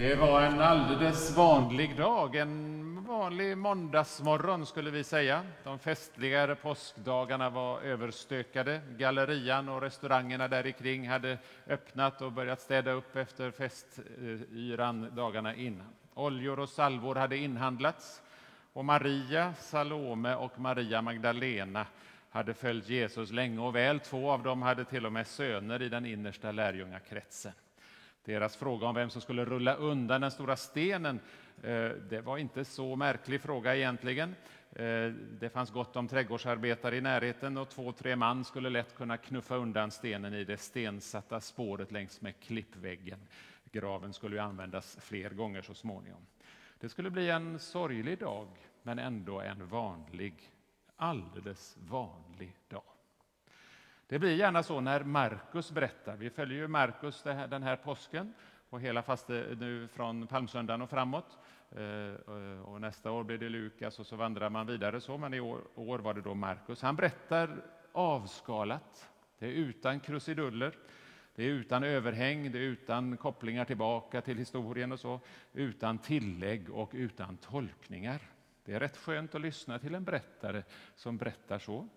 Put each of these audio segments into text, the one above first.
Det var en alldeles vanlig dag, en vanlig måndagsmorgon skulle vi säga. De festligare påskdagarna var överstökade. Gallerian och restaurangerna där kring hade öppnat och börjat städa upp efter festyran dagarna innan. Oljor och salvor hade inhandlats och Maria, Salome och Maria Magdalena hade följt Jesus länge och väl. Två av dem hade till och med söner i den innersta lärjungakretsen. Deras fråga om vem som skulle rulla undan den stora stenen, eh, det var inte så märklig fråga egentligen. Eh, det fanns gott om trädgårdsarbetare i närheten och två, tre man skulle lätt kunna knuffa undan stenen i det stensatta spåret längs med klippväggen. Graven skulle ju användas fler gånger så småningom. Det skulle bli en sorglig dag, men ändå en vanlig, alldeles vanlig dag. Det blir gärna så när Markus berättar. Vi följer ju Markus den här påsken och hela faste nu från palmsöndagen och framåt. Eh, eh, och nästa år blir det Lukas och så vandrar man vidare så, men i år var det då Markus. Han berättar avskalat. Det är utan krusiduller. Det är utan överhäng, det är utan kopplingar tillbaka till historien och så, utan tillägg och utan tolkningar. Det är rätt skönt att lyssna till en berättare som berättar så.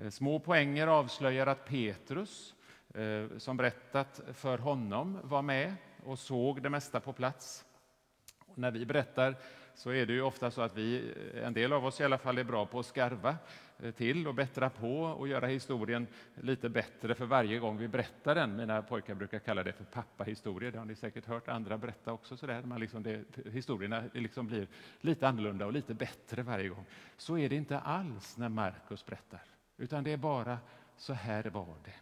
Eh, små poänger avslöjar att Petrus, eh, som berättat för honom, var med och såg det mesta på plats. Och när vi berättar så är det ju ofta så att vi, eh, en del av oss i alla fall, är bra på att skarva till och bättra på och göra historien lite bättre för varje gång vi berättar den. Mina pojkar brukar kalla det för pappahistorier, det har ni säkert hört andra berätta också. Så där. Man liksom det, historierna liksom blir lite annorlunda och lite bättre varje gång. Så är det inte alls när Markus berättar. Utan det är bara så här var det.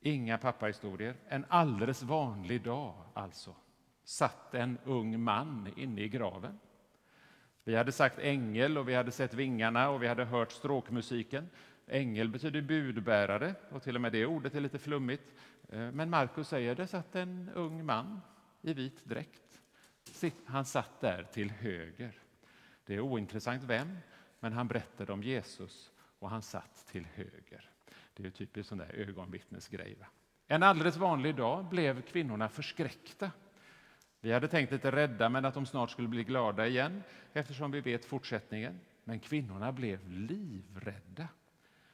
Inga pappahistorier. En alldeles vanlig dag, alltså, satt en ung man inne i graven. Vi hade sagt ängel och vi hade sett vingarna och vi hade hört stråkmusiken. Ängel betyder budbärare och till och med det ordet är lite flummigt. Eh, men Markus säger det satt en ung man i vit dräkt. Han satt där till höger. Det är ointressant vem, men han berättade om Jesus och han satt till höger. Det är ju typiskt sån där ögonvittnesgrej. En alldeles vanlig dag blev kvinnorna förskräckta. Vi hade tänkt lite rädda, men att de snart skulle bli glada igen eftersom vi vet fortsättningen. Men kvinnorna blev livrädda.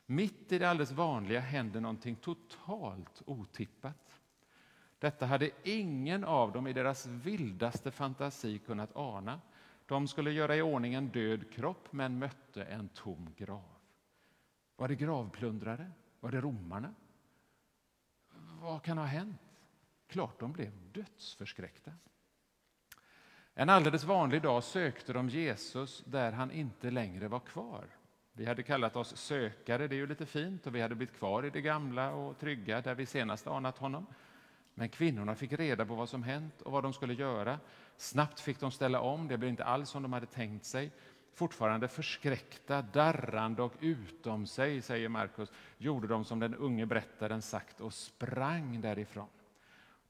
Mitt i det alldeles vanliga hände någonting totalt otippat. Detta hade ingen av dem i deras vildaste fantasi kunnat ana. De skulle göra i ordning en död kropp, men mötte en tom grav. Var det gravplundrare? Var det romarna? Vad kan ha hänt? Klart de blev dödsförskräckta. En alldeles vanlig dag sökte de Jesus där han inte längre var kvar. Vi hade kallat oss sökare, det är ju lite fint, och vi hade blivit kvar i det gamla och trygga där vi senast anat honom. Men kvinnorna fick reda på vad som hänt och vad de skulle göra. Snabbt fick de ställa om, det blev inte alls som de hade tänkt sig fortfarande förskräckta, darrande och utom sig, säger Markus, gjorde de som den unge berättaren sagt och sprang därifrån.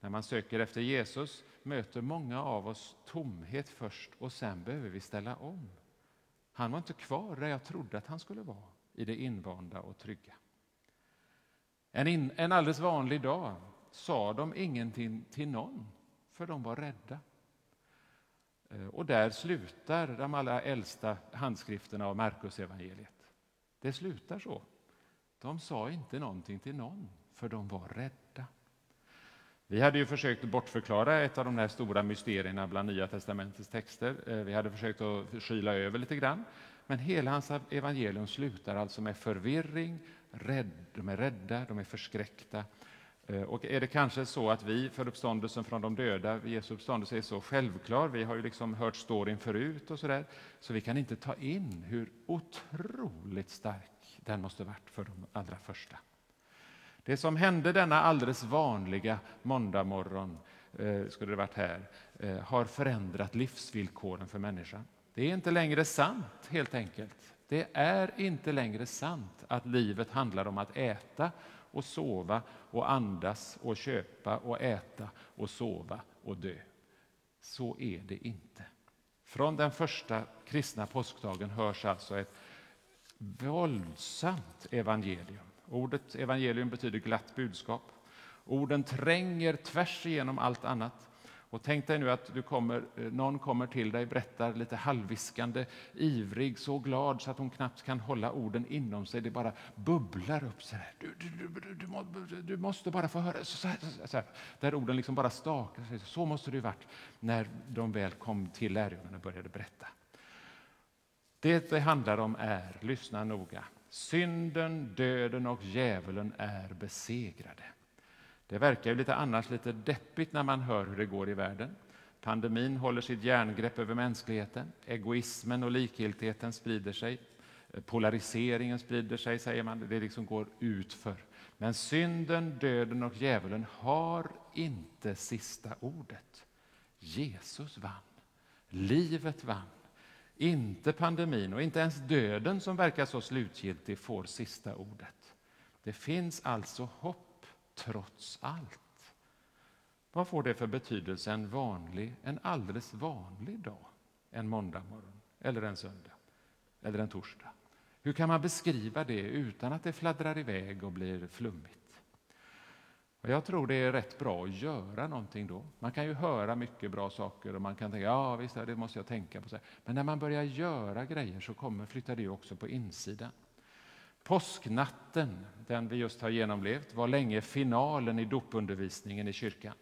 När man söker efter Jesus möter många av oss tomhet först och sen behöver vi ställa om. Han var inte kvar där jag trodde att han skulle vara, i det invanda och trygga. En, in, en alldeles vanlig dag sa de ingenting till någon, för de var rädda. Eh, och där slutar de allra äldsta handskrifterna av Markusevangeliet. Det slutar så. De sa inte någonting till någon, för de var rädda. Vi hade ju försökt bortförklara ett av de här stora mysterierna bland Nya testamentets texter. Eh, vi hade försökt att skyla över lite grann. Men hela hans evangelium slutar alltså med förvirring, rädd, de är rädda, de är förskräckta Eh, och är det kanske så att vi för uppståndelsen från de döda, Jesu uppståndelse är så självklar, vi har ju liksom hört storyn förut och så där, så vi kan inte ta in hur otroligt stark den måste varit för de allra första. Det som hände denna alldeles vanliga måndagmorgon, eh, skulle det varit här, eh, har förändrat livsvillkoren för människan. Det är inte längre sant, helt enkelt. Det är inte längre sant att livet handlar om att äta och sova och andas och köpa och äta och sova och dö. Så är det inte. Från den första kristna påskdagen hörs alltså ett våldsamt evangelium. Ordet evangelium betyder glatt budskap. Orden tränger tvärs igenom allt annat och tänk dig nu att du kommer, eh, någon kommer till dig, berättar lite halvviskande, ivrig, så glad så att hon knappt kan hålla orden inom sig. Det bara bubblar upp så här. Du, du, du, du, du måste bara få höra. Så här, så här, där orden liksom bara stakar sig. Så måste det varit när de väl kom till lärjungarna och började berätta. Det det handlar om är, lyssna noga, synden, döden och djävulen är besegrade. Det verkar ju lite annars lite deppigt när man hör hur det går i världen. Pandemin håller sitt järngrepp över mänskligheten. Egoismen och likgiltigheten sprider sig. Eh, polariseringen sprider sig, säger man. Det liksom går utför. Men synden, döden och djävulen har inte sista ordet. Jesus vann. Livet vann. Inte pandemin och inte ens döden som verkar så slutgiltig får sista ordet. Det finns alltså hopp trots allt. Vad får det för betydelse en vanlig, en alldeles vanlig dag? En måndag morgon, eller en söndag, eller en torsdag. Hur kan man beskriva det utan att det fladdrar iväg och blir flummigt? Och jag tror det är rätt bra att göra någonting då. Man kan ju höra mycket bra saker och man kan tänka ja visst, det måste jag tänka på. Men när man börjar göra grejer så kommer, flyttar det också på insidan. Påsknatten, den vi just har genomlevt, var länge finalen i dopundervisningen i kyrkan.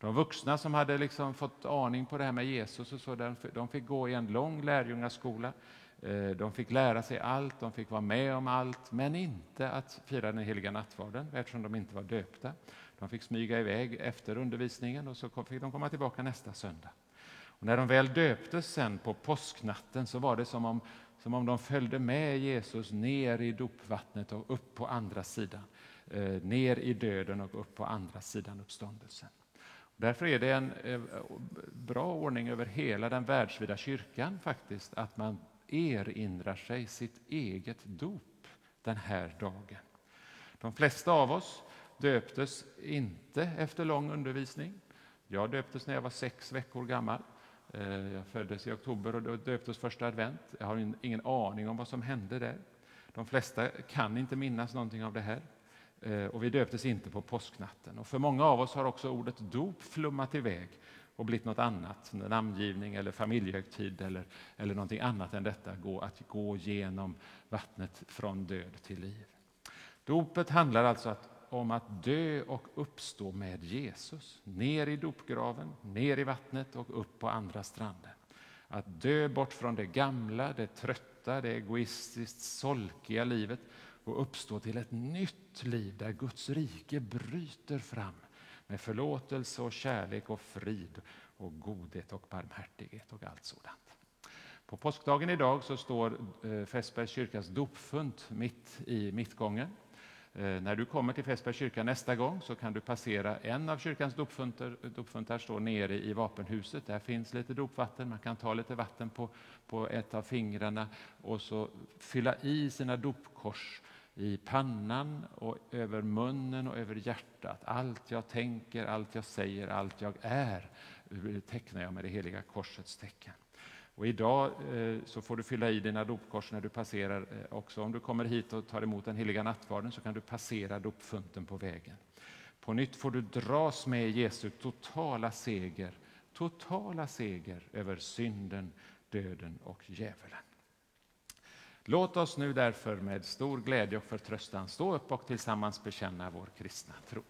De vuxna som hade liksom fått aning på det här med Jesus och så, de fick gå i en lång lärjungaskola. Eh, de fick lära sig allt, de fick vara med om allt, men inte att fira den heliga nattvarden eftersom de inte var döpta. De fick smyga iväg efter undervisningen och så fick de komma tillbaka nästa söndag. Och när de väl döptes sen på påsknatten så var det som om som om de följde med Jesus ner i dopvattnet och upp på andra sidan. Eh, ner i döden och upp på andra sidan uppståndelsen. Därför är det en eh, bra ordning över hela den världsvida kyrkan faktiskt att man erinrar sig sitt eget dop den här dagen. De flesta av oss döptes inte efter lång undervisning. Jag döptes när jag var sex veckor gammal. Eh, jag föddes i oktober och döptes första advent. Jag har ingen aning om vad som hände där. De flesta kan inte minnas någonting av det här. Eh, och vi döptes inte på påsknatten. Och för många av oss har också ordet dop flummat iväg och blivit något annat, namngivning eller familjehögtid eller, eller någonting annat än detta, gå, att gå genom vattnet från död till liv. Dopet handlar alltså att om att dö och uppstå med Jesus. Ner i dopgraven, ner i vattnet och upp på andra stranden. Att dö bort från det gamla, det trötta, det egoistiskt solkiga livet och uppstå till ett nytt liv där Guds rike bryter fram med förlåtelse och kärlek och frid och godhet och barmhärtighet och allt sådant. På påskdagen idag så står eh, Fässbergs kyrkas dopfunt mitt i mittgången. Eh, när du kommer till Fässbergs kyrka nästa gång så kan du passera en av kyrkans dopfuntar, eh, dopfuntar står nere i vapenhuset. Där finns lite dopvatten, man kan ta lite vatten på, på ett av fingrarna och så fylla i sina dopkors i pannan och över munnen och över hjärtat. Allt jag tänker, allt jag säger, allt jag är eh, tecknar jag med det heliga korsets tecken. Och idag eh, så får du fylla i dina dopkors när du passerar. Eh, också om du kommer hit och tar emot den heliga nattvarden så kan du passera dopfunten på vägen. På nytt får du dras med Jesu totala seger, totala seger över synden, döden och djävulen. Låt oss nu därför med stor glädje och förtröstan stå upp och tillsammans bekänna vår kristna tro.